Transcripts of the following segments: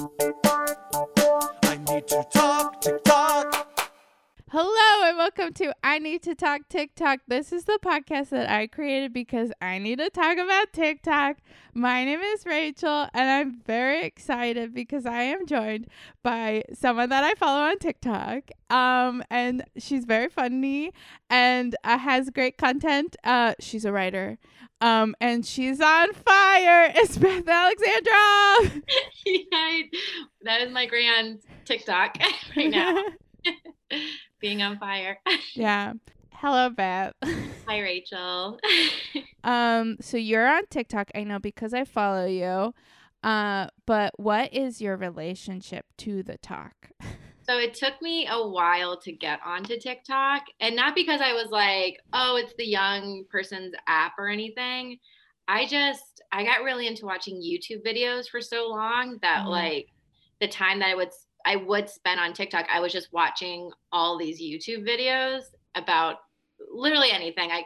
I need to talk TikTok. Hello and welcome to I Need to Talk TikTok. This is the podcast that I created because I need to talk about TikTok. My name is Rachel and I'm very excited because I am joined by someone that I follow on TikTok. Um and she's very funny and uh, has great content. Uh she's a writer. Um and she's on fire. It's Beth Alexandra. Yeah, that is my grand TikTok right now. Being on fire. yeah. Hello Beth. Hi, Rachel. Um, so you're on TikTok, I know because I follow you. Uh, but what is your relationship to the talk? So it took me a while to get onto TikTok, and not because I was like, oh, it's the young person's app or anything. I just I got really into watching YouTube videos for so long that Mhm. like the time that I would I would spend on TikTok, I was just watching all these YouTube videos about literally anything. I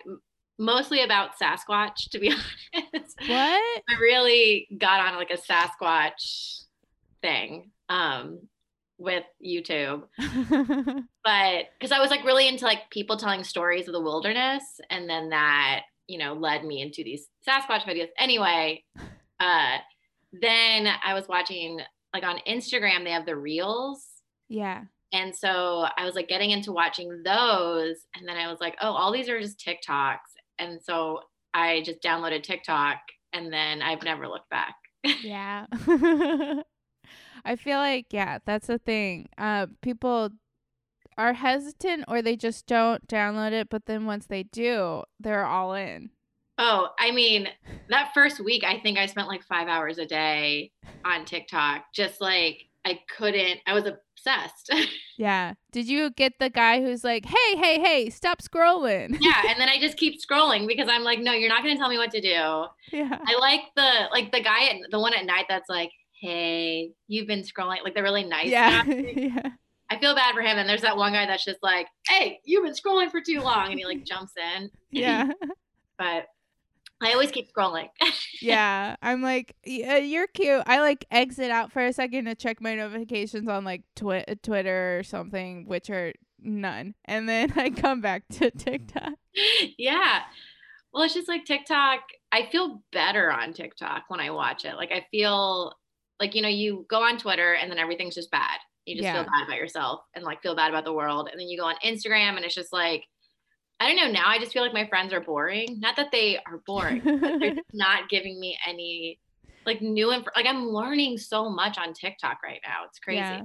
mostly about Sasquatch, to be honest. What? I really got on like a Sasquatch thing um, with YouTube, but because I was like really into like people telling stories of the wilderness, and then that you know led me into these Sasquatch videos. Anyway, uh, then I was watching like on Instagram they have the reels. yeah. And so I was like getting into watching those. And then I was like, oh, all these are just TikToks. And so I just downloaded TikTok and then I've never looked back. Yeah. I feel like yeah, that's the thing. Uh people are hesitant or they just don't download it, but then once they do, they're all in. Oh, I mean, that first week, I think I spent like five hours a day on TikTok. Just like I couldn't, I was obsessed. Yeah. Did you get the guy who's like, "Hey, hey, hey, stop scrolling." yeah. And then I just keep scrolling because I'm like, no, you're not going to tell me what to do. yeah. I like the, like the guy, at, the one at night that's like, hey, you've been scrolling, like the really nice Yeah. yeah. I feel bad for him. And there's that one guy that's just like, hey, you've been scrolling for too long. And he like jumps in. Yeah. But I always keep scrolling. yeah. I'm like, yeah, uh, you're cute. I like exit out for a second to check my notifications on like twi- uh, Twitter or something, which are none. And then I come back to TikTok. yeah. Well, it's just like TikTok. I feel better on TikTok when I watch it. Like I feel like, you know, you go on Twitter and then everything's just bad. You just Yeah. feel bad about yourself and like feel bad about the world. And then you go on Instagram and it's just like, I don't know. Now I just feel like my friends are boring. Not that they are boring, but they're not giving me any like new info. Like I'm learning so much on TikTok right now. It's crazy. Yeah.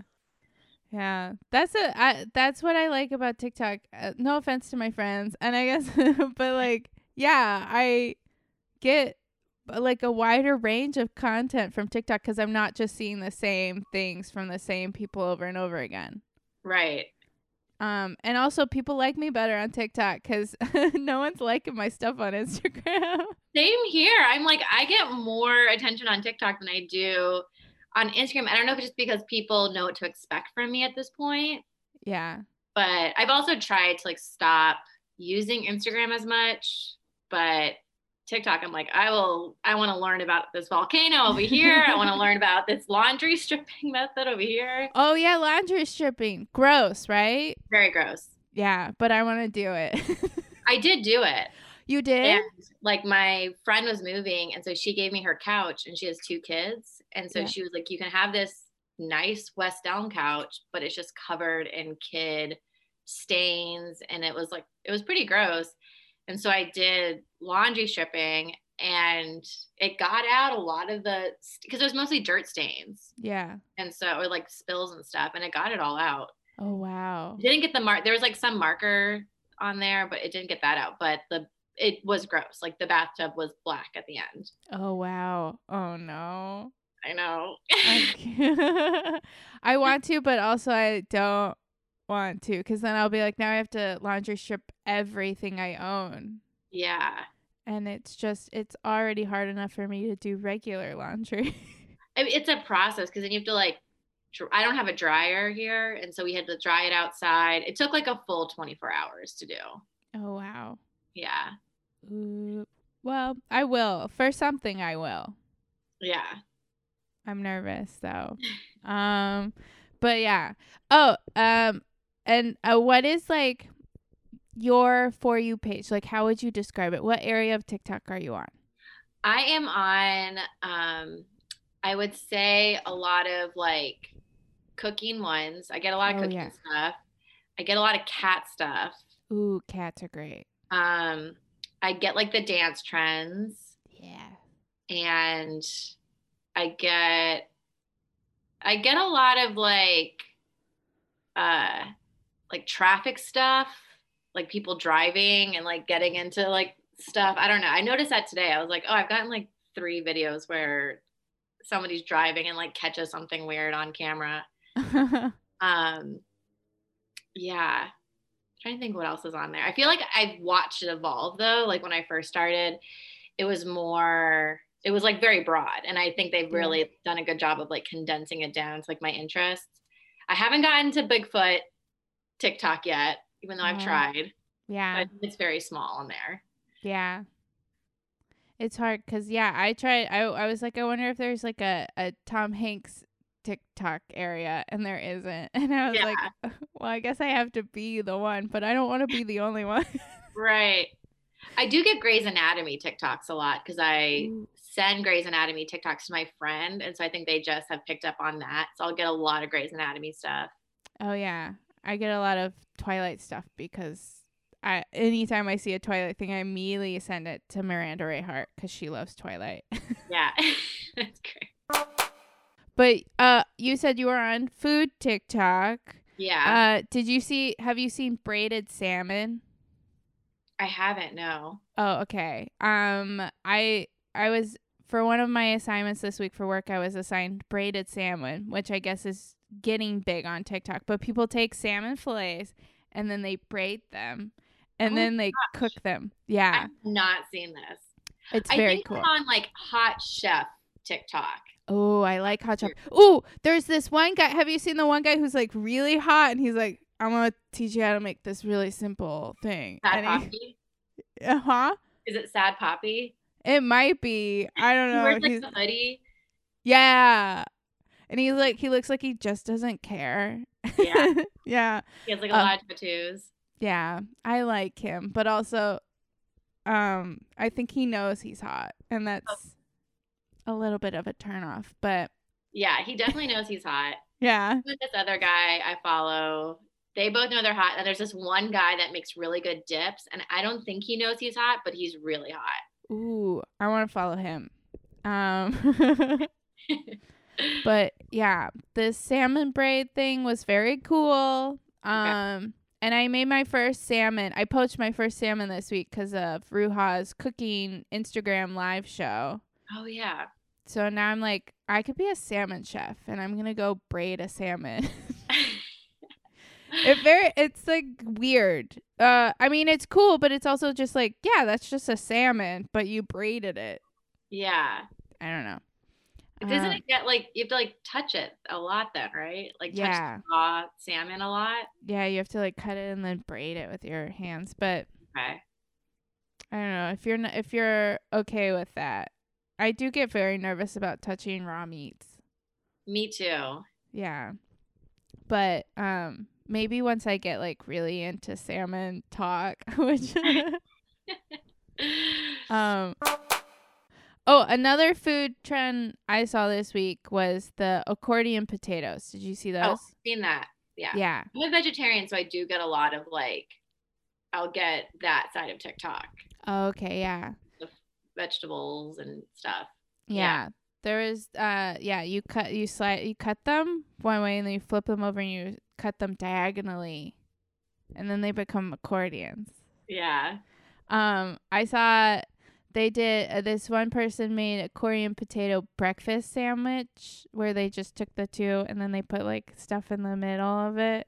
Yeah, that's a I, that's what I like about TikTok. Uh, no offense to my friends, and I guess, but like, yeah, I get like a wider range of content from TikTok because I'm not just seeing the same things from the same people over and over again. Right. Um, and also people like me better on TikTok because no one's liking my stuff on Instagram. Same here. I'm like, I get more attention on TikTok than I do on Instagram. I don't know if it's just because people know what to expect from me at this point, yeah, but I've also tried to like stop using Instagram as much. But TikTok, I'm like, I will, I want to learn about this volcano over here. I want to learn about this laundry stripping method over here. Oh yeah, laundry stripping, gross, right? Very gross. Yeah, but I want to do it. I did do it. you did? And like my friend was moving, and so she gave me her couch, and she has two kids, and so Yeah. she was like, "You can have this nice West Elm couch, but it's just covered in kid stains," and it was like it was pretty gross. And so I did laundry stripping, and it got out a lot of the because it was mostly dirt stains, Yeah. and so or like spills and stuff, and it got it all out. Oh wow. It didn't get the mark. There was like some marker on there, but it didn't get that out. But the it was gross. Like the bathtub was black at the end. Oh wow. Oh no. I know. I, I want to, but also I don't want to because then I'll be like, now I have to laundry strip everything I own. Yeah. And it's just, it's already hard enough for me to do regular laundry. I mean, it's a process because then you have to like. dr- I don't have a dryer here, and so we had to dry it outside. It took like a full 24 hours to do. oh wow. Yeah. Ooh. Well, I will. For something, I will. Yeah. I'm nervous though. Um, but yeah. Oh, um, and uh, what is like your for you page? Like, how would you describe it? What area of TikTok are you on? I am on um I would say a lot of like cooking ones. I get a lot of Oh, cooking yeah. stuff. I get a lot of cat stuff. Ooh, cats are great. Um I get like the dance trends Yeah. and I get I get a lot of like uh like traffic stuff, like people driving and like getting into like stuff. I don't know. I noticed that today. I was like, "Oh, I've gotten like 3 videos where somebody's driving and like catches something weird on camera." Um yeah. trying to think what else is on there. I feel like I've watched it evolve though. Like when I first started, it was more it was like very broad. And I think they've really done a good job of like condensing it down to like my interests. I haven't gotten to Bigfoot TikTok yet, even though I've tried. yeah. It's very small in there. Yeah. It's hard because yeah, I tried. I I was like, I wonder if there's like a a Tom Hanks TikTok area, and there isn't. And I was Yeah. like, well, I guess I have to be the one, but I don't want to be the only one. Right. I do get Grey's Anatomy TikToks a lot because I Ooh. send Grey's Anatomy TikToks to my friend. And so I think they just have picked up on that. So I'll get a lot of Grey's Anatomy stuff. oh yeah, I get a lot of Twilight stuff because I anytime I see a Twilight thing, I immediately send it to Miranda Rayhart because she loves Twilight. Yeah. That's great. but uh, you said you were on food TikTok. Yeah. Uh, did you see? Have you seen braided salmon? I haven't, no. Oh, okay. Um, I I was for one of my assignments this week for work. I was assigned braided salmon, which I guess is getting big on TikTok. But people take salmon fillets and then they braid them, and Oh then they cook them. Yeah, I've not seen this. it's I very think cool. I'm on like Hot Chef TikTok. Oh, I like hot chef. Oh, there's this one guy. Have you seen the one guy who's like really hot and he's like, I'm gonna teach you how to make this really simple thing. Sad And Poppy. uh huh. Is it Sad Poppy? It might be. I don't He know. wears like He's the hoodie. yeah, and he's like, he looks like he just doesn't care. Yeah. yeah, He has like a Uh, lot of tattoos. yeah. I like him, but also, um, I think he knows he's hot, and that's a little bit of a turnoff. But Yeah, he definitely knows he's hot. yeah, with this other guy I follow. They both know they're hot. And there's this one guy that makes really good dips. And I don't think he knows he's hot, but he's really hot. Ooh, I want to follow him. Um, but yeah, the salmon braid thing was very cool. Um, and I made my first salmon. I poached my first salmon this week because of Ruha's cooking Instagram live show. Oh, yeah. So now I'm like, I could be a salmon chef, and I'm gonna go braid a salmon. it very, it's like weird. Uh, I mean, it's cool, but it's also just like, yeah, that's just a salmon, but you braided it. yeah. I don't know. Doesn't it get like, you have to like touch it a lot then, right? Like touch Yeah. the raw salmon a lot. Yeah, you have to like cut it and then braid it with your hands. But Okay. I don't know if you're not, if you're okay with that. I do get very nervous about touching raw meats. Me too. Yeah, but um, maybe once I get like really into salmon talk, which um. Oh, another food trend I saw this week was the accordion potatoes. Did you see those? oh, seen that. Yeah. yeah. I'm a vegetarian, so I do get a lot of like, I'll get that side of TikTok, Okay. Yeah. vegetables and stuff. Yeah. Yeah. There is uh yeah, you cut you slide you cut them one way and then you flip them over and you cut them diagonally and then they become accordions. Yeah. Um I saw they did uh, this one person made a Korean potato breakfast sandwich where they just took the two and then they put like stuff in the middle of it.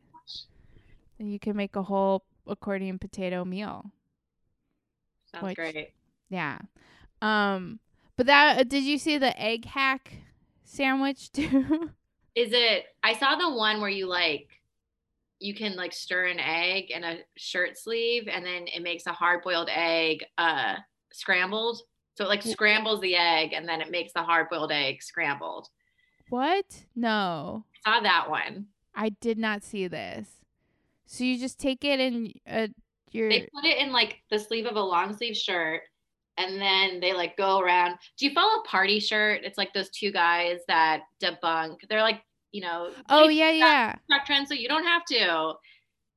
And you can make a whole accordion potato meal. Sounds Which- great. Yeah. Um but that uh, did you see the egg hack sandwich too? Is it? I saw the one where you like, you can like stir an egg in a shirt sleeve, and then it makes a hard boiled egg uh scrambled. So it like scrambles the egg, and then it makes the hard boiled egg scrambled. what? No. saw that one. I did not see this. So you just take it in uh, your They put it in like the sleeve of a long sleeve shirt and then they like go around. Do you follow Party Shirt? It's like those two guys that debunk. They're like, you know, Oh yeah, yeah. Trend, so you don't have to.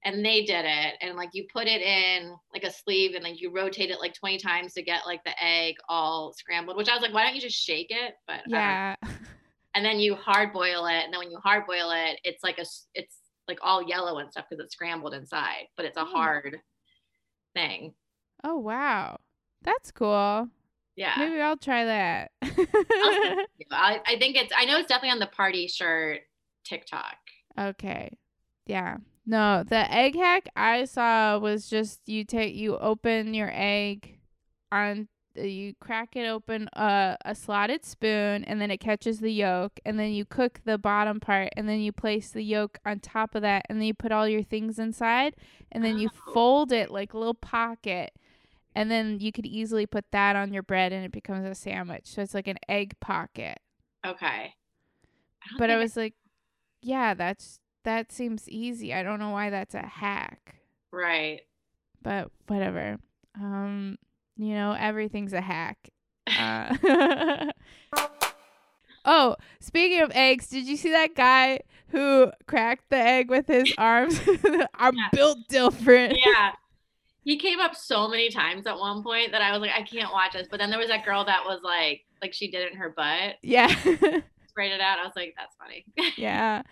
And they did it, and like you put it in like a sleeve, and like you rotate it like twenty times to get like the egg all scrambled. Which I was like, why don't you just shake it? But I don't know. Yeah. and then you hard boil it, and then when you hard boil it, it's like a it's like all yellow and stuff because it's scrambled inside, but it's a Mm. hard thing. Oh wow. That's cool. Yeah. Maybe I'll try that. I, I think it's I know it's definitely on the party shirt TikTok. okay. Yeah. No, the egg hack I saw was just you take you open your egg on uh, you crack it open uh, a slotted spoon and then it catches the yolk and then you cook the bottom part and then you place the yolk on top of that and then you put all your things inside and then you Oh. fold it like a little pocket and then you could easily put that on your bread and it becomes a sandwich so it's like an egg pocket Okay. I but I was like, yeah, that's that seems easy. I don't know why that's a hack, right. but whatever. Um, you know, everything's a hack. Uh, oh, speaking of eggs, did you see that guy who cracked the egg with his arms? I'm Yeah. built different. yeah. He came up so many times at one point that I was like, I can't watch this. But then there was that girl that was like, like she did it in her butt, Yeah. sprayed it out. I was like, that's funny. yeah.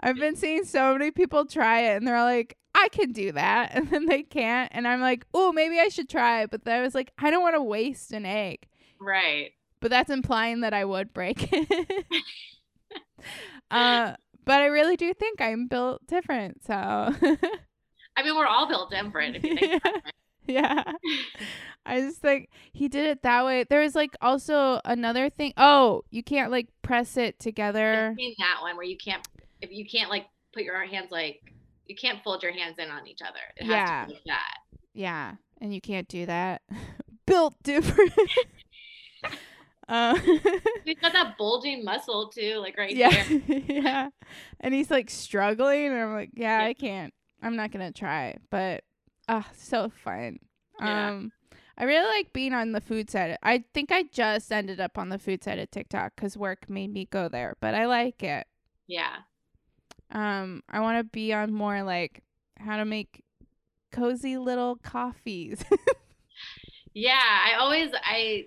I've been seeing so many people try it and they're like, I can do that. And then they can't. And I'm like, oh, maybe I should try it. But then I was like, I don't want to waste an egg. right. But that's implying that I would break it. uh, but I really do think I'm built different. So, I mean, we're all built different if you think about it. yeah. I just think he did it that way. There was like also another thing. Oh, you can't like press it together. I've seen that one where you can't, if you can't like put your hands like, you can't fold your hands in on each other. It has Yeah. to be like that. Yeah, and you can't do that. Built different. uh, He's got that bulging muscle too, like right yeah, here. yeah, and he's like struggling, and I'm like, yeah, Yeah. I can't. I'm not gonna try, but ah, so fun. Yeah. Um, I really like being on the food side. I think I just ended up on the food side of TikTok because work made me go there, but I like it. Yeah. Um, I want to be on more like how to make cozy little coffees. Yeah. I always, I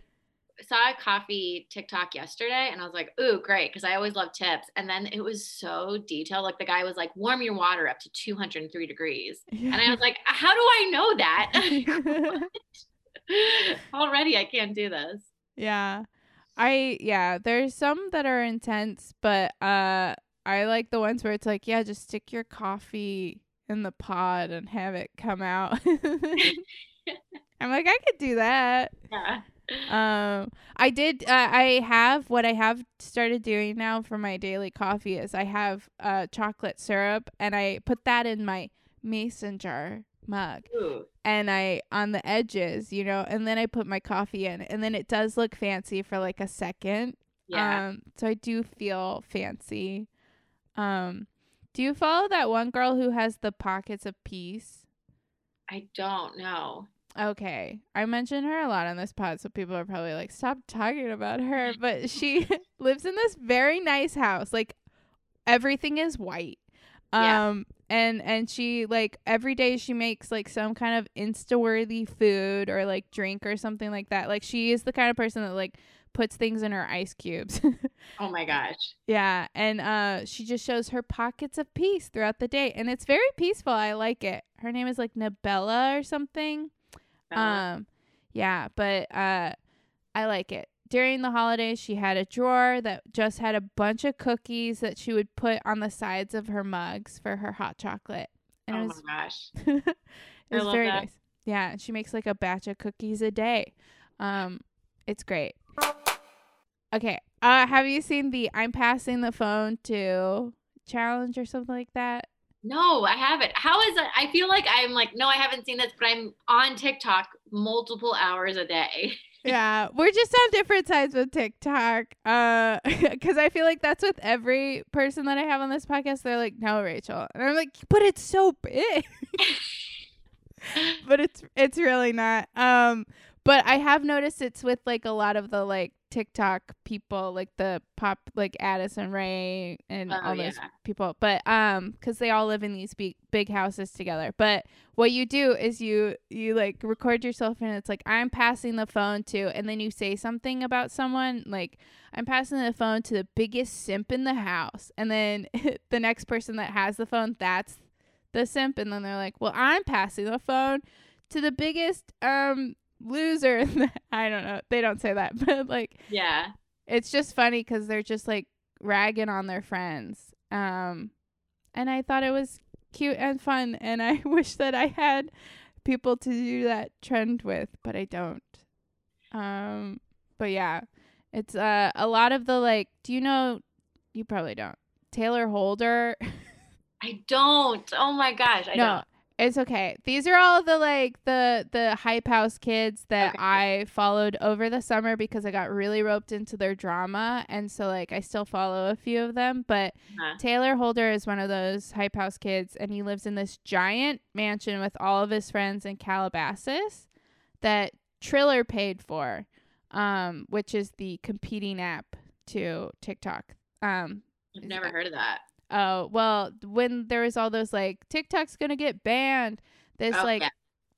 saw a coffee TikTok yesterday and I was like, ooh, great. Cause I always love tips. And then it was so detailed. Like the guy was like, warm your water up to 203 degrees. And I was like, how do I know that? Already, I can't do this. yeah. I yeah, there's some that are intense, but uh I like the ones where it's like, yeah, just stick your coffee in the pod and have it come out. I'm like, I could do that. Yeah. Um, I did. Uh, I have what I have started doing now for my daily coffee is I have uh chocolate syrup and I put that in my mason jar mug Ooh. and I on the edges, you know, and then I put my coffee in and then it does look fancy for like a second. Yeah. Um, so I do feel fancy. Um, do you follow that one girl who has the pockets of peace? I don't know. Okay. I mention her a lot on this pod, so people are probably like, stop talking about her. But she lives in this very nice house. Like everything is white. Yeah. Um and and she like every day she makes like some kind of insta worthy food or like drink or something like that. Like she is the kind of person that like puts things in her ice cubes. Oh my gosh. yeah. And uh she just shows her pockets of peace throughout the day. And it's very peaceful. I like it. Her name is like Nabella or something. Bella. Um, yeah, but uh, I like it. During the holidays, she had a drawer that just had a bunch of cookies that she would put on the sides of her mugs for her hot chocolate, and oh it was my gosh. it was very that. nice. Yeah, and she makes like a batch of cookies a day. Um, it's great. Okay, uh, have you seen the "I'm passing the phone to" challenge or something like that? No, I haven't. How is it? I feel like I'm like, no, I haven't seen this, but I'm on TikTok multiple hours a day. yeah, we're just on different sides with TikTok. Uh, because I feel like that's with every person that I have on this podcast. They're like, "No, Rachel," and I'm like, "But it's so big." but it's it's really not. Um, but I have noticed it's with like a lot of the like TikTok people, like the pop, like Addison Rae and Oh, all those yeah. people. But um, because they all live in these big big houses together. But what you do is you you like record yourself and it's like I'm passing the phone to, and then you say something about someone like I'm passing the phone to the biggest simp in the house, and then the next person that has the phone, that's the simp, and then they're like, well, I'm passing the phone to the biggest um loser. I don't know. They don't say that, but like Yeah. it's just funny because they're just like ragging on their friends. Um, and I thought it was cute and fun, and I wish that I had people to do that trend with, but I don't. Um, but yeah, it's uh a lot of the like. Do you know? You probably don't. Taylor Holder. I don't. Oh my gosh. I no, don't. It's okay. These are all the like the the hype house kids that Okay. I followed over the summer because I got really roped into their drama, and so like I still follow a few of them. But Uh-huh. Taylor Holder is one of those hype house kids, and he lives in this giant mansion with all of his friends in Calabasas that Triller paid for, um, which is the competing app to TikTok. Um, I've never heard of that. Oh, well, when there was all those like TikTok's to get banned, this Oh, like yeah.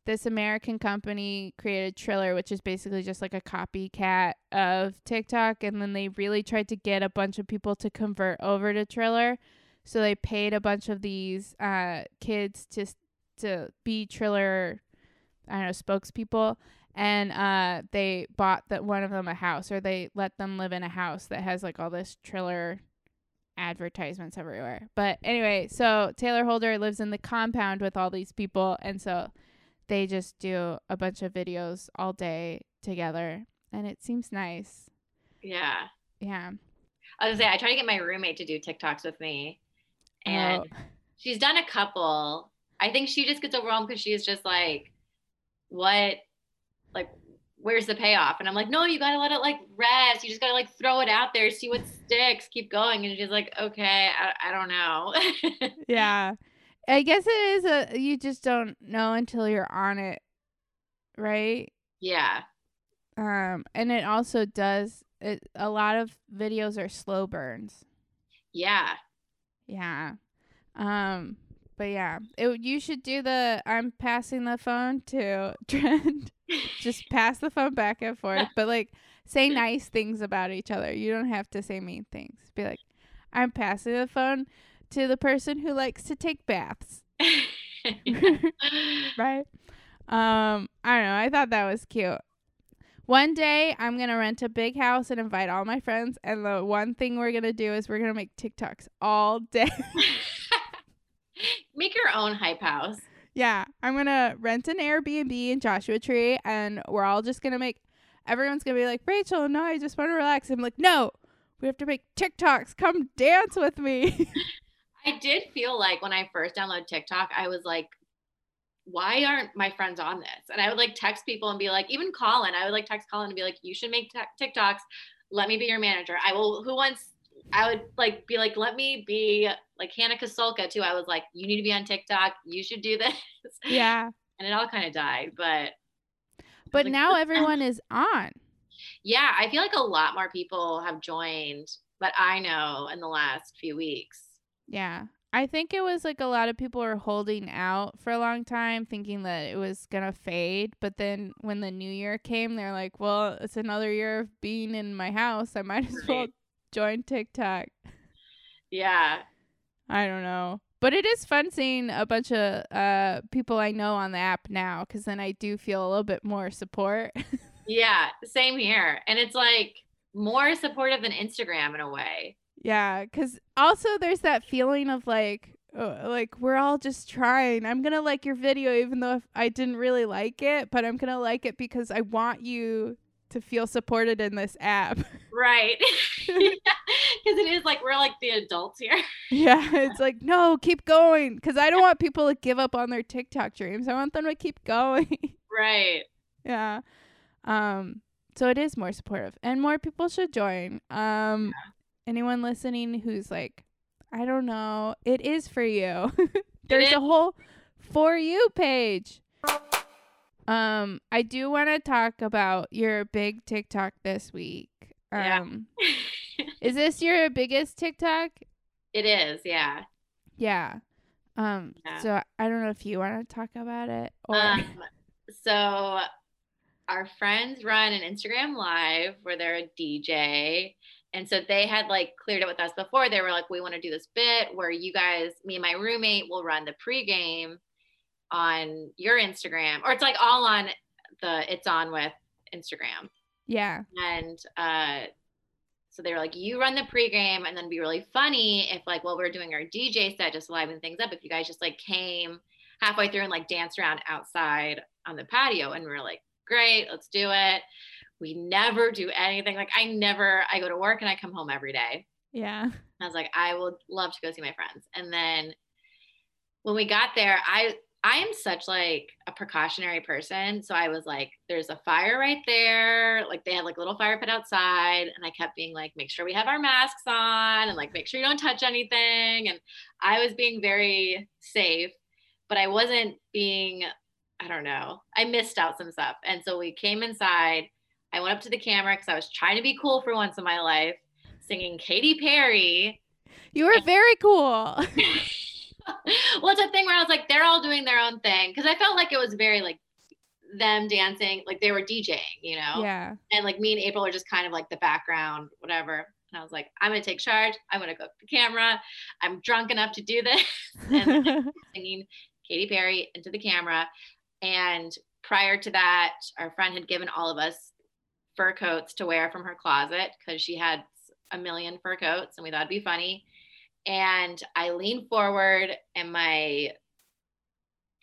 this American company created Triller, which is basically just like a copycat of TikTok and then they really tried to get a bunch of people to convert over to Triller. So they paid a bunch of these uh kids to to be Triller I don't know, spokespeople and uh they bought that one of them a house or they let them live in a house that has like all this Triller advertisements everywhere. But anyway, so Taylor Holder lives in the compound with all these people and so they just do a bunch of videos all day together and it seems nice. Yeah. Yeah. I was gonna say I try to get my roommate to do TikToks with me, and Oh, she's done a couple. I think she just gets overwhelmed because she's just like, "What? Like, where's the payoff?" And I'm like, "No, you gotta let it like rest. You just gotta like throw it out there, see what sticks, keep going." And she's like, "Okay, I, I don't know." yeah. I guess it is a you just don't know until you're on it, right? yeah, Um and it also does it a lot of videos are slow burns. yeah, Yeah. Um but yeah, it you should do the I'm passing the phone to trend. Just pass the phone back and forth, but like say nice things about each other. You don't have to say mean things. Be like, I'm passing the phone to the person who likes to take baths. right? Um, I don't know. I thought that was cute. One day I'm gonna rent a big house and invite all my friends, and the one thing we're gonna do is we're gonna make TikToks all day. Make your own hype house. yeah, I'm gonna rent an Airbnb in Joshua Tree, and we're all just gonna make. Everyone's gonna be like, Rachel, no, I just want to relax. I'm like, no, we have to make TikToks. Come dance with me. I did feel like when I first downloaded TikTok, I was like, why aren't my friends on this? And I would like text people and be like, even Colin, I would like text Colin and be like, you should make tic- TikToks. Let me be your manager. I will, who wants, I would like be like, let me be like Hannah Kasolka too. I was like, you need to be on TikTok. You should do this. yeah, And it all kind of died. But but like, now everyone is on. yeah, I feel like a lot more people have joined that I know in the last few weeks. Yeah. I think it was like a lot of people were holding out for a long time thinking that it was going to fade. But then when the new year came, they're like, well, it's another year of being in my house. I might as well Right. Join TikTok. Yeah. I don't know. But it is fun seeing a bunch of uh, people I know on the app now because then I do feel a little bit more support. Yeah, same here. And it's like more supportive than Instagram in a way. Yeah, because also there's that feeling of like, like we're all just trying. I'm gonna like your video even though I didn't really like it, but I'm gonna like it because I want you to feel supported in this app. Right. Because it is like we're like the adults here. yeah, it's like no, keep going because I don't want people to give up on their TikTok dreams. I want them to keep going. Right. yeah. Um. so it is more supportive and more people should join. Um anyone listening who's like I don't know, it is for you. There's a whole for you page. Um I do want to talk about your big TikTok this week. Yeah. Um is this your biggest TikTok? it is, yeah. Yeah. Um Yeah. so I don't know if you want to talk about it or Um, so our friends run an Instagram live where they're a DJ. And so they had like cleared it with us before. They were like, we want to do this bit where you guys, me and my roommate, will run the pregame on your Instagram, or it's like all on the It's On with Instagram. yeah. And uh, so they were like, you run the pregame, and then be really funny if, like, while we are doing our DJ set, just liven things up, if you guys just like came halfway through and like danced around outside on the patio. And we were like, great, let's do it. We never do anything. Like, I never, I go to work and I come home every day. Yeah. I was like, I would love to go see my friends. And then when we got there, I I am such like a precautionary person. So I was like, there's a fire right there. Like they had like a little fire pit outside. And I kept being like, make sure we have our masks on and like make sure you don't touch anything. And I was being very safe, but I wasn't being, I don't know. I missed out some stuff. And so we came inside. I went up to the camera because I was trying to be cool for once in my life, singing Katy Perry You were very cool. well, it's a thing where I was like, they're all doing their own thing because I felt like it was very like them dancing, like they were DJing, you know, yeah. and like me and April are just kind of like the background, whatever. And I was like, I'm gonna take charge. I'm gonna go to the camera. I'm drunk enough to do this, and singing Katy Perry into the camera. And prior to that, our friend had given all of us fur coats to wear from her closet because she had a million fur coats, and we thought it'd be funny and I leaned forward and my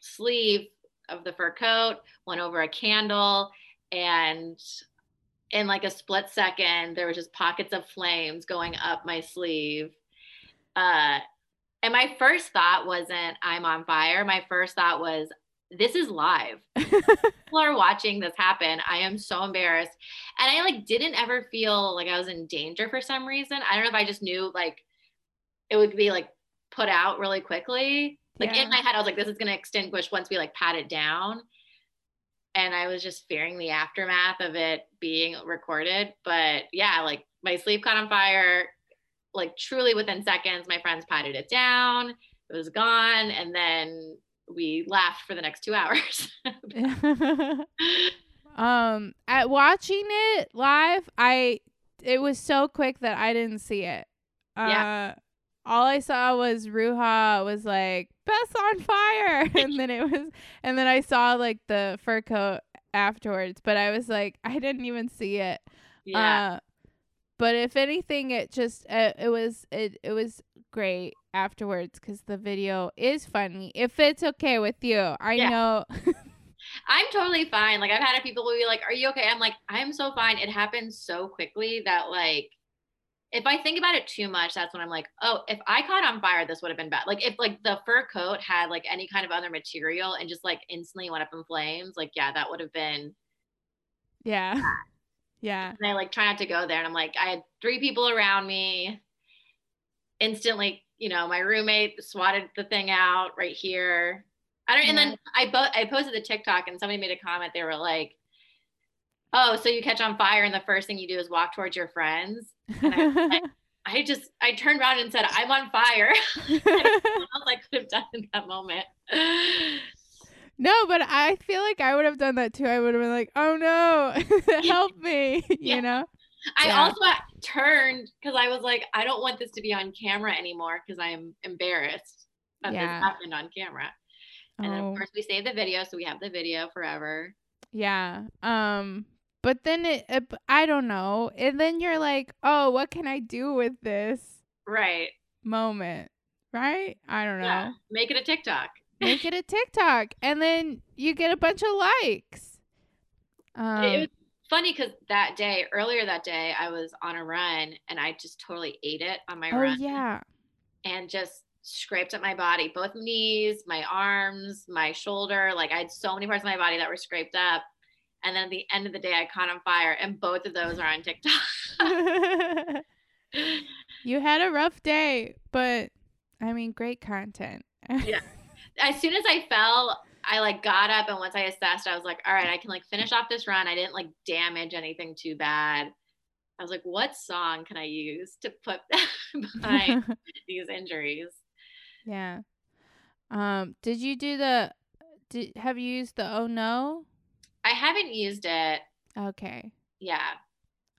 sleeve of the fur coat went over a candle and in like a split second there was just pockets of flames going up my sleeve. Uh and my first thought wasn't i'm on fire. My first thought was this is live. People are watching this happen. I am so embarrassed. And i like didn't ever feel like i was in danger for some reason. I don't know if i just knew like it would be like put out really quickly. Like Yeah. in my head, I was like, this is gonna extinguish once we like pat it down. And I was just fearing the aftermath of it being recorded. But yeah, like my sleeve caught on fire, like truly within seconds, my friends patted it down, it was gone, and then we laughed for the next two hours. um at watching it live, I it was so quick that I didn't see it. Yeah. All I saw was Ruha was like, Beth's on fire and then it was and then I saw like the fur coat afterwards, but I was like, I didn't even see it. yeah. Uh, but if anything, it just uh, it was it it was great afterwards because the video is funny. If it's okay with you, I Yeah. know. I'm totally fine. Like I've had people who be like, "Are you okay?" I'm like, "I'm so fine." It happened so quickly that like, if I think about it too much, that's when I'm like, "Oh, if I caught on fire, this would have been bad." Like if like the fur coat had like any kind of other material and just like instantly went up in flames, like yeah, that would have been. yeah, yeah, And I like try not to go there, and I'm like, I had three people around me. Instantly, you know, my roommate swatted the thing out right here. I don't, and then I bo- I posted the TikTok and somebody made a comment. They were like, "Oh, so you catch on fire and the first thing you do is walk towards your friends." And I, I just I turned around and said, "I'm on fire." I could have done in that moment. no, but I feel like I would have done that too. I would have been like, "Oh no, help me!" Yeah. You know? I Yeah. also turned because I was like, I don't want this to be on camera anymore because I am embarrassed that Yeah. this happened on camera. And then Oh. of course we saved the video, so we have the video forever. Yeah. Um but then it, it I don't know. And then you're like, "Oh, what can I do with this Right. moment?" Right? I don't know. Yeah. Make it a TikTok. Make it a TikTok and then you get a bunch of likes. Um it was funny because that day, earlier that day, I was on a run and I just totally ate it on my Oh run yeah. and just scraped up my body, both knees, my arms, my shoulder. Like I had so many parts of my body that were scraped up. And then at the end of the day, I caught on fire, and both of those are on TikTok. you had a rough day, but I mean, great content. Yeah. as soon as I fell, I like got up, and once I assessed, I was like, all right, I can like finish off this run. I didn't like damage anything too bad. I was like, what song can I use to put behind these injuries? yeah. Um, did you do the did have you used the oh no? I haven't used it. Okay. Yeah.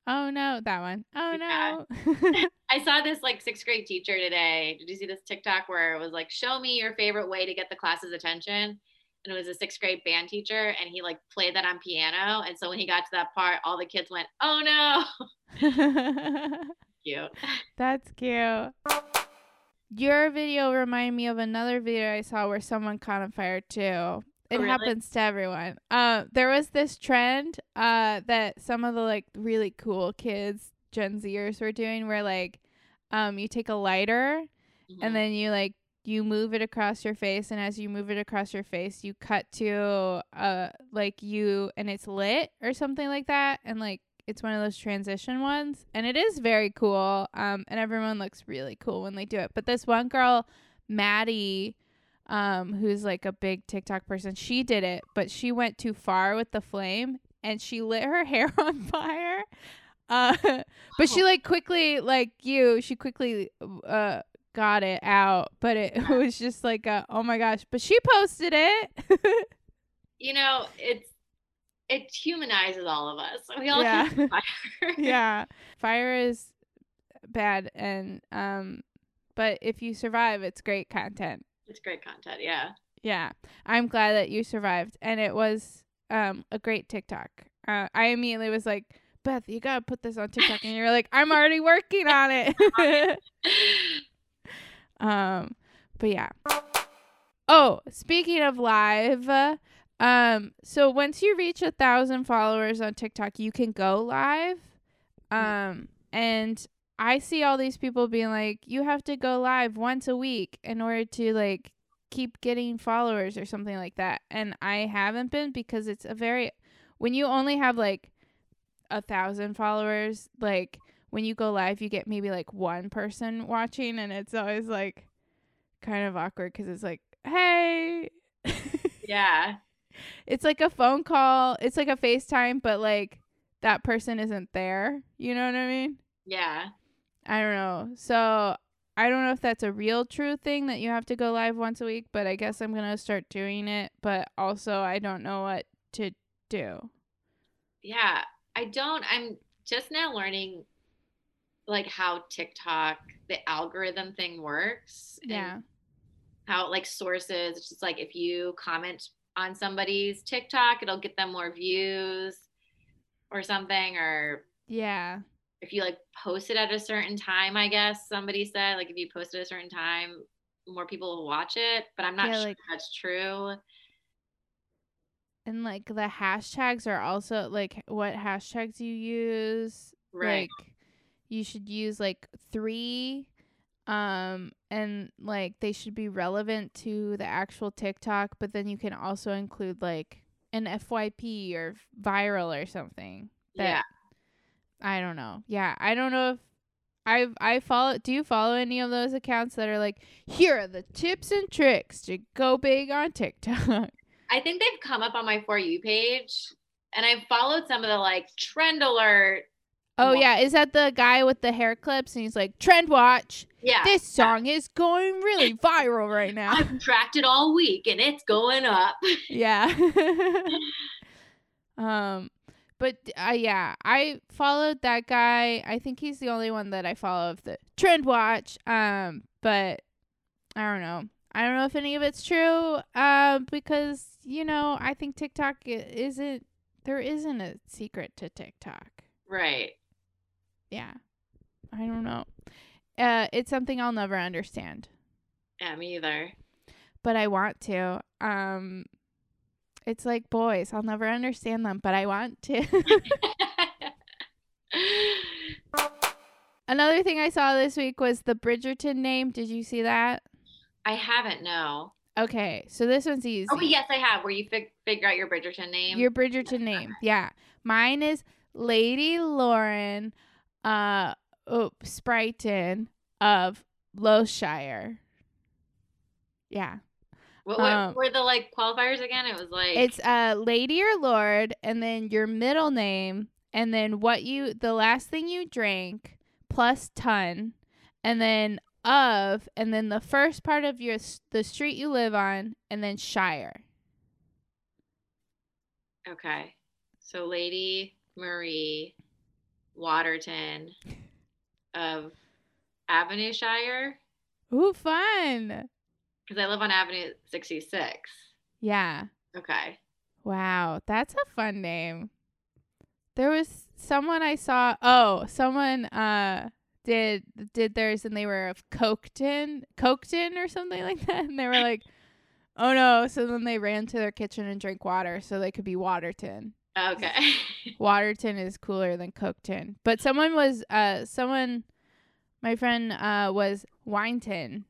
Oh no, that one. Oh Yeah. no. I saw this like sixth grade teacher today. Did you see this TikTok where it was like, show me your favorite way to get the class's attention? And it was a sixth grade band teacher, and he like played that on piano. And so when he got to that part, all the kids went, oh no. Cute. That's cute. Your video reminded me of another video I saw where someone caught on fire too. It really? happens to everyone. Uh, there was this trend uh, that some of the like really cool kids, Gen Zers, were doing, where like um, you take a lighter Mhm. and then you like you move it across your face, and as you move it across your face, you cut to uh like you and it's lit or something like that, and like it's one of those transition ones, and it is very cool. Um, and everyone looks really cool when they do it. But this one girl, Maddie, um, who's like a big TikTok person, she did it, but she went too far with the flame, and she lit her hair on fire. Uh, but she like quickly, like you, she quickly uh got it out. But it was just like, a, oh my gosh! But she posted it. you know, it's it humanizes all of us. We all Yeah. fire. yeah, fire is bad, and um, but if you survive, it's great content. It's great content. Yeah. Yeah, I'm glad that you survived, and it was um a great TikTok. Uh, I immediately was like, Beth, you gotta put this on TikTok, and you're like, I'm already working on it. um, but yeah. Oh, speaking of live, uh, um, so once you reach a thousand followers on TikTok, you can go live. Um, and I see all these people being like, you have to go live once a week in order to like keep getting followers or something like that. And I haven't been because it's a very when you only have like a thousand followers, like when you go live, you get maybe like one person watching, and it's always like kind of awkward because it's like, hey, yeah. it's like a phone call, it's like a FaceTime, but like that person isn't there. You know what I mean? Yeah. I don't know. So I don't know if that's a real true thing that you have to go live once a week, but I guess I'm gonna start doing it. But also, I don't know what to do. Yeah. I don't I'm just now learning like how TikTok the algorithm thing works. Yeah. how it like sources it's just like if you comment on somebody's TikTok, it'll get them more views or something or Yeah. If you like post it at a certain time, I guess somebody said like if you post it at a certain time, more people will watch it, but I'm not Yeah, sure like- that's true. And like the hashtags are also like what hashtags you use. Right. Like you should use like three um and like they should be relevant to the actual TikTok, but then you can also include like an FYP or viral or something. that- yeah. I don't know. Yeah, I don't know if I've I follow. Do you follow any of those accounts that are like, here are the tips and tricks to go big on TikTok? I think they've come up on my for you page and I've followed some of the like trend alert. Oh yeah, is that the guy with the hair clips and he's like, trend watch. Yeah. This song is going really viral right now. I've tracked it all week and it's going up. yeah. um, but uh, yeah, I followed that guy. I think he's the only one that I follow of the trend watch. Um, but I don't know. I don't know if any of it's true. Uh, because you know, I think TikTok isn't. There isn't a secret to TikTok. Right. Yeah, I don't know. Uh, it's something I'll never understand, Yeah, me either. but I want to. Um, it's like boys. I'll never understand them, but I want to. Another thing I saw this week was the Bridgerton name. Did you see that? I haven't, no. Okay, so this one's easy. Oh, yes, I have. Where you fig- figure out your Bridgerton name. Your Bridgerton name. Yeah. Mine is Lady Lauren uh oh, Sprighton of Loshire. Yeah. What, what um, were the like qualifiers again? It was like It's uh lady or lord and then your middle name and then what you the last thing you drank plus ton and then of and then the first part of your the street you live on and then shire. okay. So Lady Marie Waterton of Avenue Shire Ooh, fun. Because I live on Avenue 66. Yeah. Okay. Wow, that's a fun name. There was someone I saw. Oh, someone uh did did theirs and they were of Coketon, Coketon or something like that, and they were like, "Oh no!" So then they ran to their kitchen and drank water so they could be Waterton. Okay. Waterton is cooler than Coketon, but someone was uh someone, my friend uh was Wineton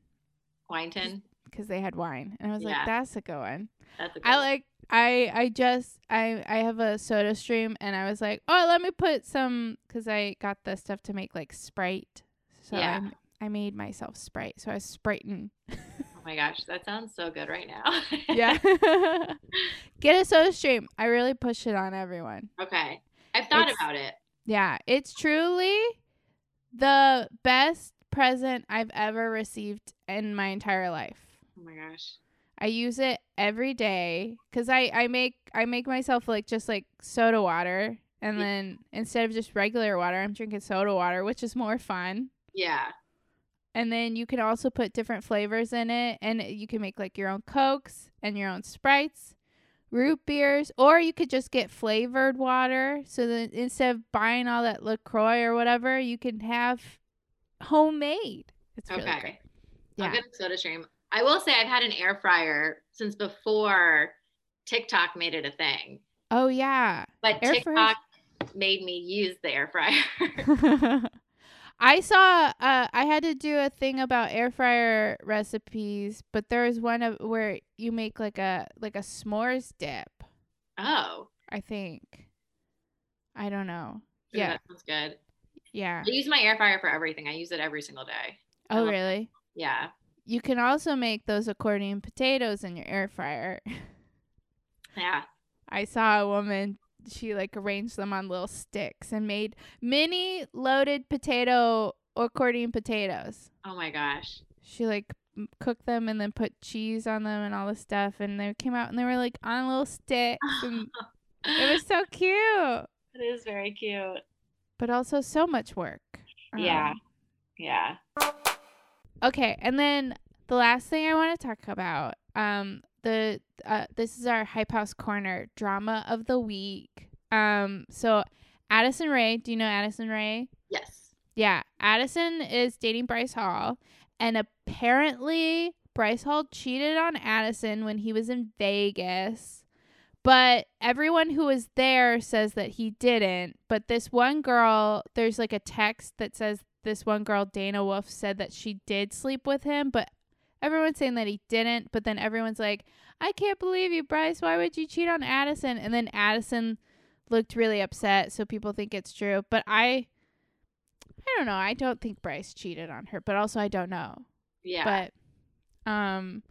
Winton. Because they had wine, and I was Yeah. like, "That's a good one." That's a good I one. like I I just I I have a soda stream and I was like, "Oh, let me put some cuz I got the stuff to make like Sprite." So Yeah. I I made myself Sprite. So I was Spriting. Oh my gosh, that sounds so good right now. Yeah. Get a soda stream. I really push it on everyone. okay. I've thought It's- about it. Yeah, it's truly the best present I've ever received in my entire life. Oh my gosh. I use it every day because I, I make I make myself like just like soda water and Yeah. then instead of just regular water I'm drinking soda water which is more fun Yeah. and then you can also put different flavors in it and you can make like your own cokes and your own sprites root beers or you could just get flavored water so that instead of buying all that LaCroix or whatever you can have homemade it's really Okay. great I'll yeah get a soda stream. I will say I've had an air fryer since before TikTok made it a thing. oh yeah But Air TikTok made me use the air fryer. I saw uh I had to do a thing about air fryer recipes, but there was one of where you make like a like a s'mores dip, oh. I think. I don't know. ooh, Yeah. That sounds good. Yeah. I use my air fryer for everything. I use it every single day. Oh really? Yeah. You can also make those accordion potatoes in your air fryer. Yeah. I saw a woman she like arranged them on little sticks and made mini loaded potato accordion potatoes. Oh my gosh. she like cooked them and then put cheese on them and all this stuff and they came out and they were like on little sticks and it was so cute It is very cute. but also so much work Yeah. Um, Yeah. Okay and then the last thing i want to talk about um the uh, this is our hype house corner drama of the week um so Addison Rae do you know Addison Rae Yes. Yeah, Addison is dating Bryce Hall, and apparently Bryce Hall cheated on Addison when he was in Vegas. But everyone who was there says that he didn't. But this one girl, there's like a text that says this one girl, Dana Wolf, said that she did sleep with him, but everyone's saying that he didn't. But then everyone's like, I can't believe you, Bryce. Why would you cheat on Addison? And then Addison looked really upset, so people think it's true. But I I don't know. I don't think Bryce cheated on her, but also I don't know. Yeah. But um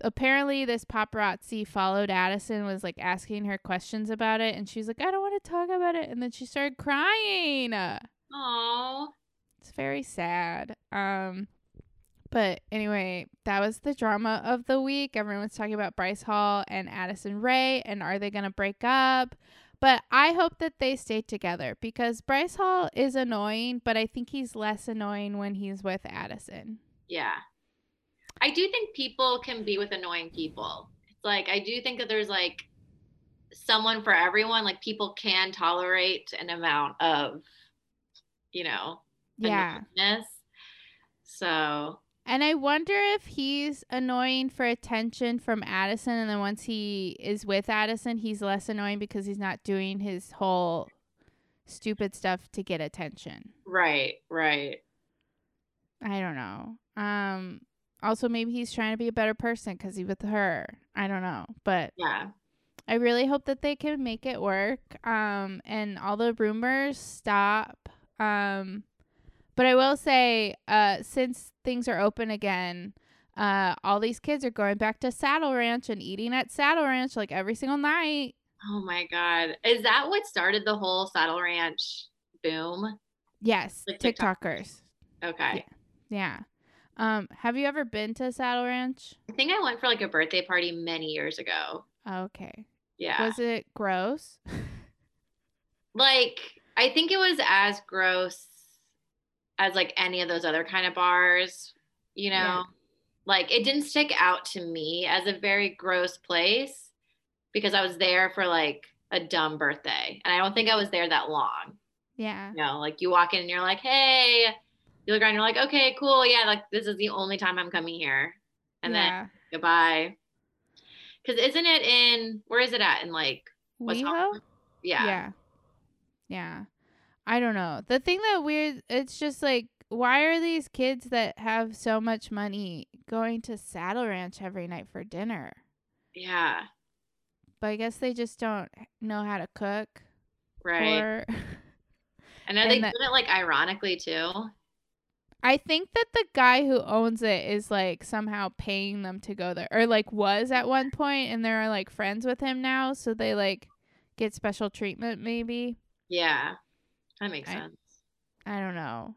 apparently this paparazzi followed Addison was like asking her questions about it and she's like I don't want to talk about it and then she started crying. Oh. It's very sad. Um but anyway, that was the drama of the week. Everyone's talking about Bryce Hall and Addison Rae and are they going to break up? But I hope that they stay together because Bryce Hall is annoying, but I think he's less annoying when he's with Addison. Yeah. I do think people can be with annoying people. It's like I do think that there's like someone for everyone. Like people can tolerate an amount of, you know, Yeah. annoyingness. So And I wonder if he's annoying for attention from Addison, and then once he is with Addison, he's less annoying because he's not doing his whole stupid stuff to get attention. right, right. I don't know. Um, also maybe he's trying to be a better person because he's with her. I don't know, but Yeah. I really hope that they can make it work. Um, and all the rumors stop. Um, but I will say, uh, since things are open again, uh, all these kids are going back to Saddle Ranch and eating at Saddle Ranch like every single night. Oh my god. Is that what started the whole Saddle Ranch boom? Yes, Like TikTok. TikTokers. Okay. Yeah. Um, have you ever been to Saddle Ranch? I think I went for like a birthday party many years ago. Okay. Yeah. Was it gross? like I think it was as gross as like any of those other kind of bars, you know. Yeah. Like it didn't stick out to me as a very gross place because I was there for like a dumb birthday. And I don't think I was there that long. yeah. You know, like you walk in and you're like, "Hey." You look around, you're like, "Okay, cool. Yeah, like this is the only time I'm coming here." And then goodbye. Cuz isn't it in where is it at in like what's yeah. Yeah. Yeah. I don't know. The thing that weird it's just like why are these kids that have so much money going to Saddle Ranch every night for dinner? Yeah. But I guess they just don't know how to cook Right. or And are And they that- doing it like ironically too? I think that the guy who owns it is like somehow paying them to go there or like was at one point and they're like friends with him now so they like get special treatment maybe. Yeah. That makes I- sense. I don't know.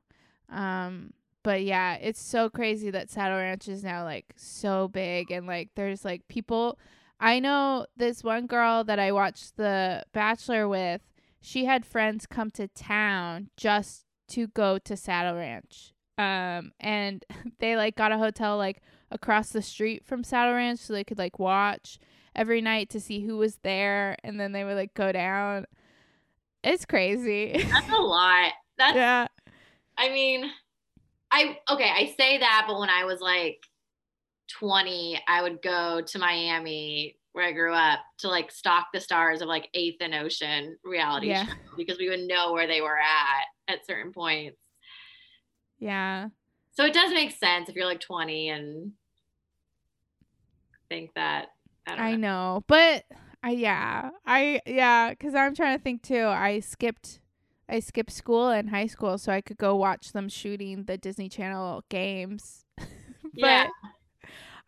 Um but yeah, it's so crazy that Saddle Ranch is now like so big and like there's like people I know this one girl that I watched The Bachelor with, she had friends come to town just to go to Saddle Ranch. Um and they like got a hotel like across the street from Saddle Ranch so they could like watch every night to see who was there and then they would like go down. It's crazy. That's a lot. That's yeah. I mean, I okay, I say that, but when I was like 20, I would go to Miami where I grew up to like stalk the stars of like Eighth and Ocean reality Yeah. show because we would know where they were at at certain points. Yeah. So it does make sense if you're like 20 and think that I I know. know, but I yeah, I yeah, cuz I'm trying to think too. I skipped I skipped school in high school so I could go watch them shooting the Disney Channel games. but Yeah.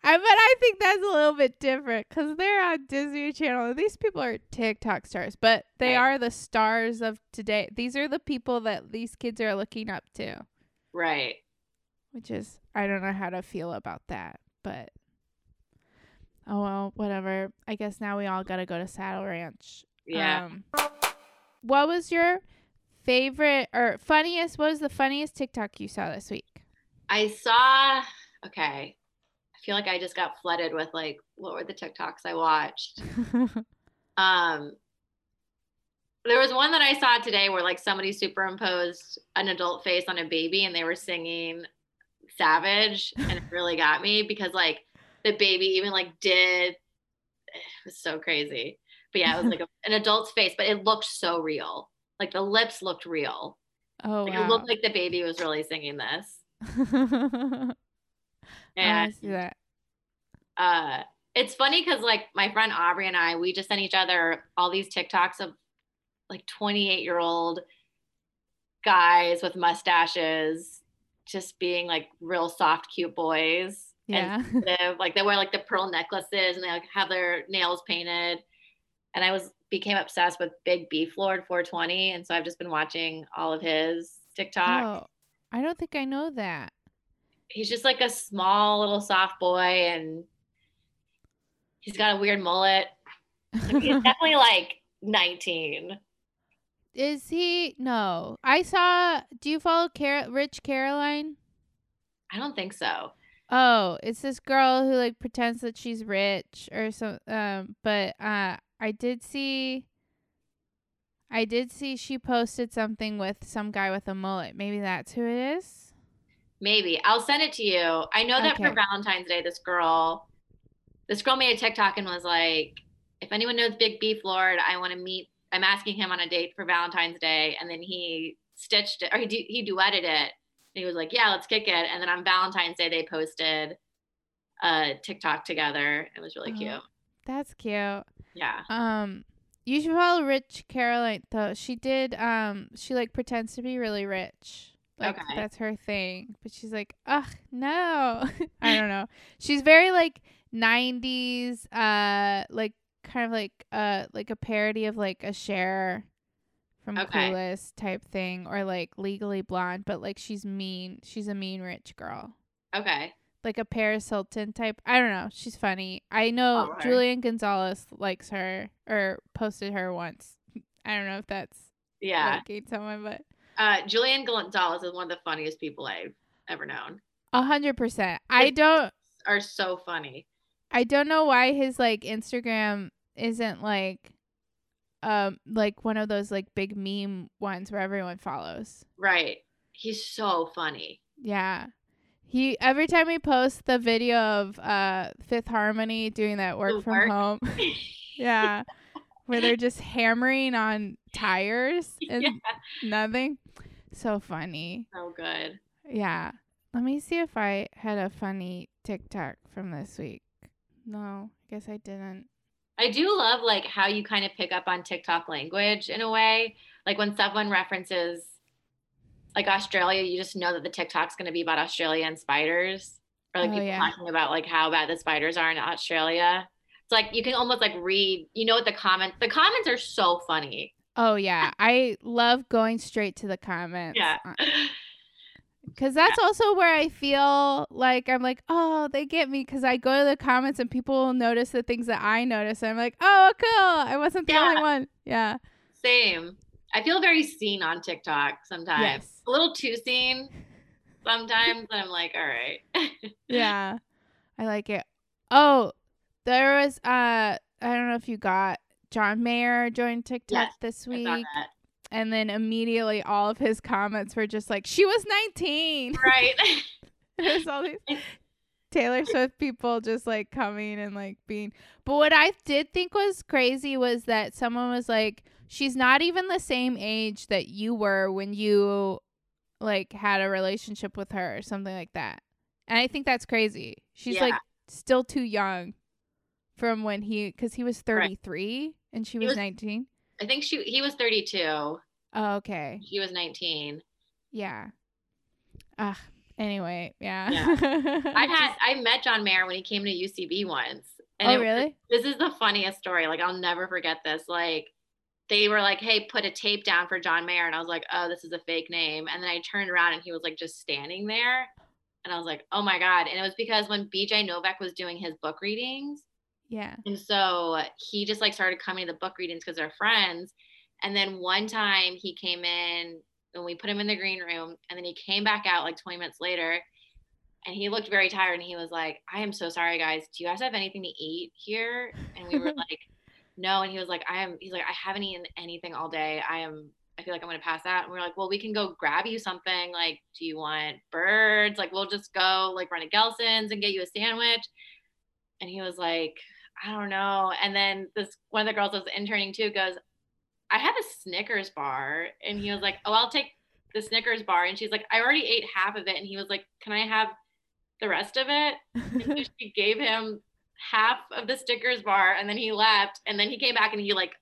I but I think that's a little bit different cuz they're on Disney Channel. These people are TikTok stars, but they Right. are the stars of today. These are the people that these kids are looking up to, Right. which is I don't know how to feel about that, but oh well, whatever. I guess now we all got to go to Saddle Ranch. Yeah. Um, what was your favorite or funniest? What was the funniest TikTok you saw this week? I saw okay. I feel like I just got flooded with like what were the TikToks I watched? Um there was one that I saw today where like somebody superimposed an adult face on a baby and they were singing Savage and it really got me because like the baby even like did it was so crazy. But yeah, it was like a, an adult's face, but it looked so real. Like the lips looked real. oh Like, wow! It looked like the baby was really singing this. I see that. uh it's funny because like my friend Aubrey and I, we just sent each other all these TikToks of like 28 year old guys with mustaches just being like real soft, cute boys. Yeah. And like they wear like the pearl necklaces and they like have their nails painted. And I was became obsessed with Big Beef Lord 420. And so I've just been watching all of his TikTok. oh, I don't think I know that. he's just like a small little soft boy and he's got a weird mullet. Like, he's definitely like 19. Is he? No, I saw. Do you follow Car- Rich Caroline? I don't think so. Oh, it's this girl who like pretends that she's rich or so. um but uh I did see I did see she posted something with some guy with a mullet. Maybe that's who it is. Maybe. I'll send it to you. I know that for Valentine's Day, this girl, this girl made a TikTok and was like, if anyone knows Big Beef Lord, I want to meet. I'm asking him on a date for Valentine's Day. And then he stitched it or he, du- he duetted it. And he was like, yeah, let's kick it. And then on Valentine's Day, they posted a TikTok together. It was really Oh. cute. That's cute. Yeah. Um, you should follow Rich Caroline though. She did. Um, she like pretends to be really rich. Like Okay. that's her thing. But she's like, ugh, no. I don't know. She's very like '90s. Uh, like kind of like uh like a parody of like a Cher from Okay. Clueless type thing, or like Legally Blonde. But like she's mean. She's a mean rich girl Okay. like a Paris Hilton type. I don't know. She's funny. I know Alright. Julian Gonzalez likes her or posted her once. I don't know if that's Yeah. liking someone, but Uh, Julian Gonzalez is one of the funniest people I've ever known. a hundred percent. I don't. Are so funny. I don't know why his like Instagram isn't like, um, like one of those like big meme ones where everyone follows. Right. He's so funny. Yeah. He every time he posts the video of uh Fifth Harmony doing that work The from work. home. Yeah. Where they're just hammering on tires and yeah. nothing. So funny. So good. Yeah. Let me see if I had a funny TikTok from this week. No, I guess I didn't. I do love like how you kind of pick up on TikTok language in a way. Like when someone references like Australia, you just know that the TikTok's going to be about Australia and spiders, or like Oh, people yeah. talking about like how bad the spiders are in Australia. It's like you can almost like read. You know what the comments? The comments are so funny. Oh yeah, I love going straight to the comments. Yeah. Cuz that's also where I feel like I'm like, "Oh, they get me cuz I go to the comments and people notice the things that I notice. And I'm like, "Oh, cool. I wasn't the Yeah. only one." Yeah. Same. I feel very seen on TikTok sometimes. Yes. A little too seen sometimes. and I'm like, all right. yeah. I like it. Oh, there was uh I don't know if you got John Mayer joined TikTok Yes, this I week. And then immediately all of his comments were just like she was 19. Right. There's all these Taylor Swift people just like coming and like being But what I did think was crazy was that someone was like she's not even the same age that you were when you like had a relationship with her or something like that. And I think that's crazy. She's Yeah. like still too young from when he cuz he was Right. 33 and she was, was- 19. I think she he was 32. Oh, okay. She was 19. Yeah. Ah, anyway, yeah. I had I met John Mayer when he came to UCB once. And Oh, it- really? this is the funniest story. Like I'll never forget this. Like they were like, "Hey, put a tape down for John Mayer," and I was like, "Oh, this is a fake name." And then I turned around and he was like just standing there, and I was like, "Oh my god!" And it was because when BJ Novak was doing his book readings, Yeah. and so he just like started coming to the book readings because they're friends. And then one time he came in and we put him in the green room, and then he came back out like 20 minutes later. And he looked very tired and he was like, I am so sorry, guys. Do you guys have anything to eat here? And we were like, No. And he was like, I am, he's like, I haven't eaten anything all day. I am, I feel like I'm going to pass out. And we are like, Well, we can go grab you something. Like, do you want birds? Like, we'll just go like run to Gelson's and get you a sandwich. And he was like, I don't know. And then this one of the girls that was interning too goes, I have a Snickers bar. And he was like, Oh, I'll take the Snickers bar. And she's like, I already ate half of it. And he was like, Can I have the rest of it? And so she gave him half of the Snickers bar and then he left. And then he came back and he like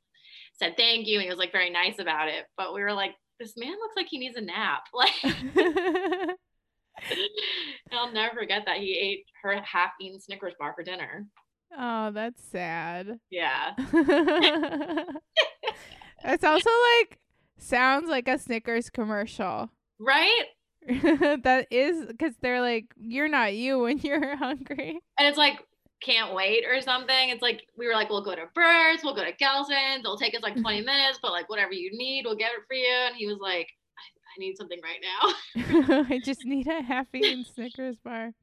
said thank you. And he was like very nice about it. But we were like, this man looks like he needs a nap. Like I'll never forget that he ate her half eaten Snickers bar for dinner. Oh, that's sad. Yeah. it's also like sounds like a Snickers commercial. Right? that is because they're like, you're not you when you're hungry. And it's like, can't wait or something. It's like we were like, we'll go to Birds, we'll go to Gelson's. It'll take us like 20 minutes, but like whatever you need, we'll get it for you. And he was like, I, I need something right now. I just need a half eaten Snickers bar.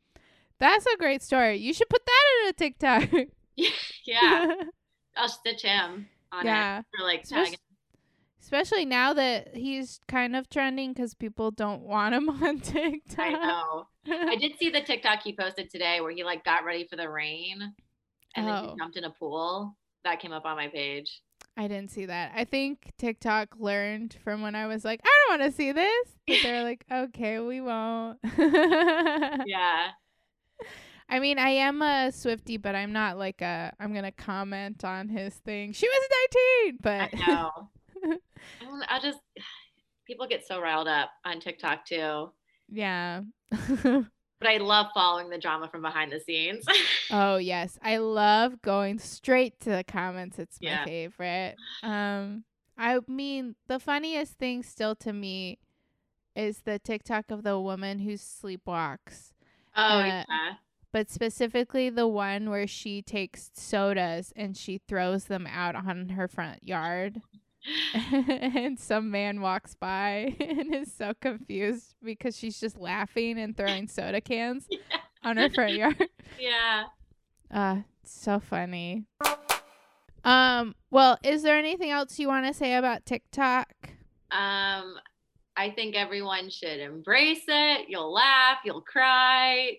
That's a great story. You should put that a TikTok. yeah, I'll stitch him on yeah. it or like Especially- Especially now that he's kind of trending because people don't want him on TikTok. I know. I did see the TikTok he posted today where he like got ready for the rain and then Oh. he jumped in a pool. That came up on my page. I didn't see that. I think TikTok learned from when I was like, I don't want to see this. But they're like, okay, we won't. Yeah. I mean, I am a Swifty, but I'm not like a. I'm gonna comment on his thing. She was 19, but I know. I, I just people get so riled up on TikTok too. yeah. But I love following the drama from behind the scenes. oh yes, I love going straight to the comments. It's my Yeah. favorite. Um, I mean, the funniest thing still to me is the TikTok of the woman who sleepwalks. oh Uh, yeah. But specifically the one where she takes sodas and she throws them out on her front yard. and some man walks by and is so confused because she's just laughing and throwing soda cans on her front yard. Yeah. Uh, so funny. Um, well, is there anything else you want to say about TikTok? Um, I think everyone should embrace it. You'll laugh, you'll cry.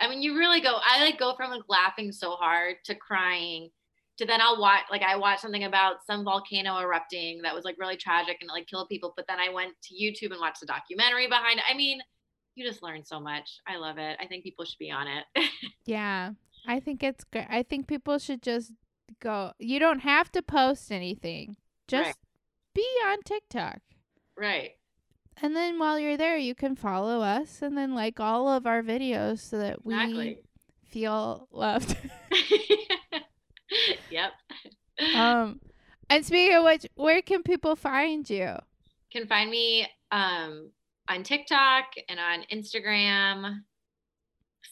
I mean, you really go. I like go from like laughing so hard to crying to then I'll watch like I watched something about some volcano erupting that was like really tragic and it like killed people. But then I went to YouTube and watched the documentary behind it. I mean, you just learn so much. I love it. I think people should be on it. Yeah, I think it's good. I think people should just go. You don't have to post anything. Just Right. be on TikTok. right. And then while you're there, you can follow us and then like all of our videos so that we Exactly. feel loved. yep. um, and speaking of which, where can people find you? can find me um, on TikTok and on Instagram.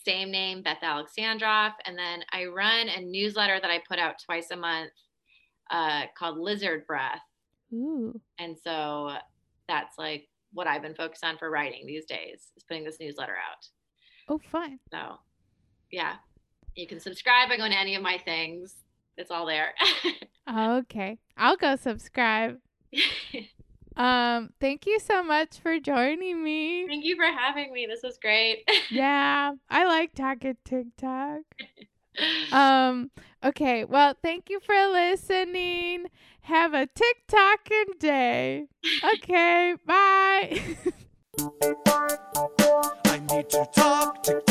Same name, Beth Alexandroff. And then I run a newsletter that I put out twice a month uh, called Lizard Breath. Ooh, And so that's like what I've been focused on for writing these days is putting this newsletter out. oh, fun. So yeah, you can subscribe by going to any of my things. It's all there. Okay, I'll go subscribe. Um, thank you so much for joining me. Thank you for having me. This was great. Yeah, I like talking TikTok. Um, okay, well, thank you for listening. Have a TikToking day. Okay, bye. I need to talk to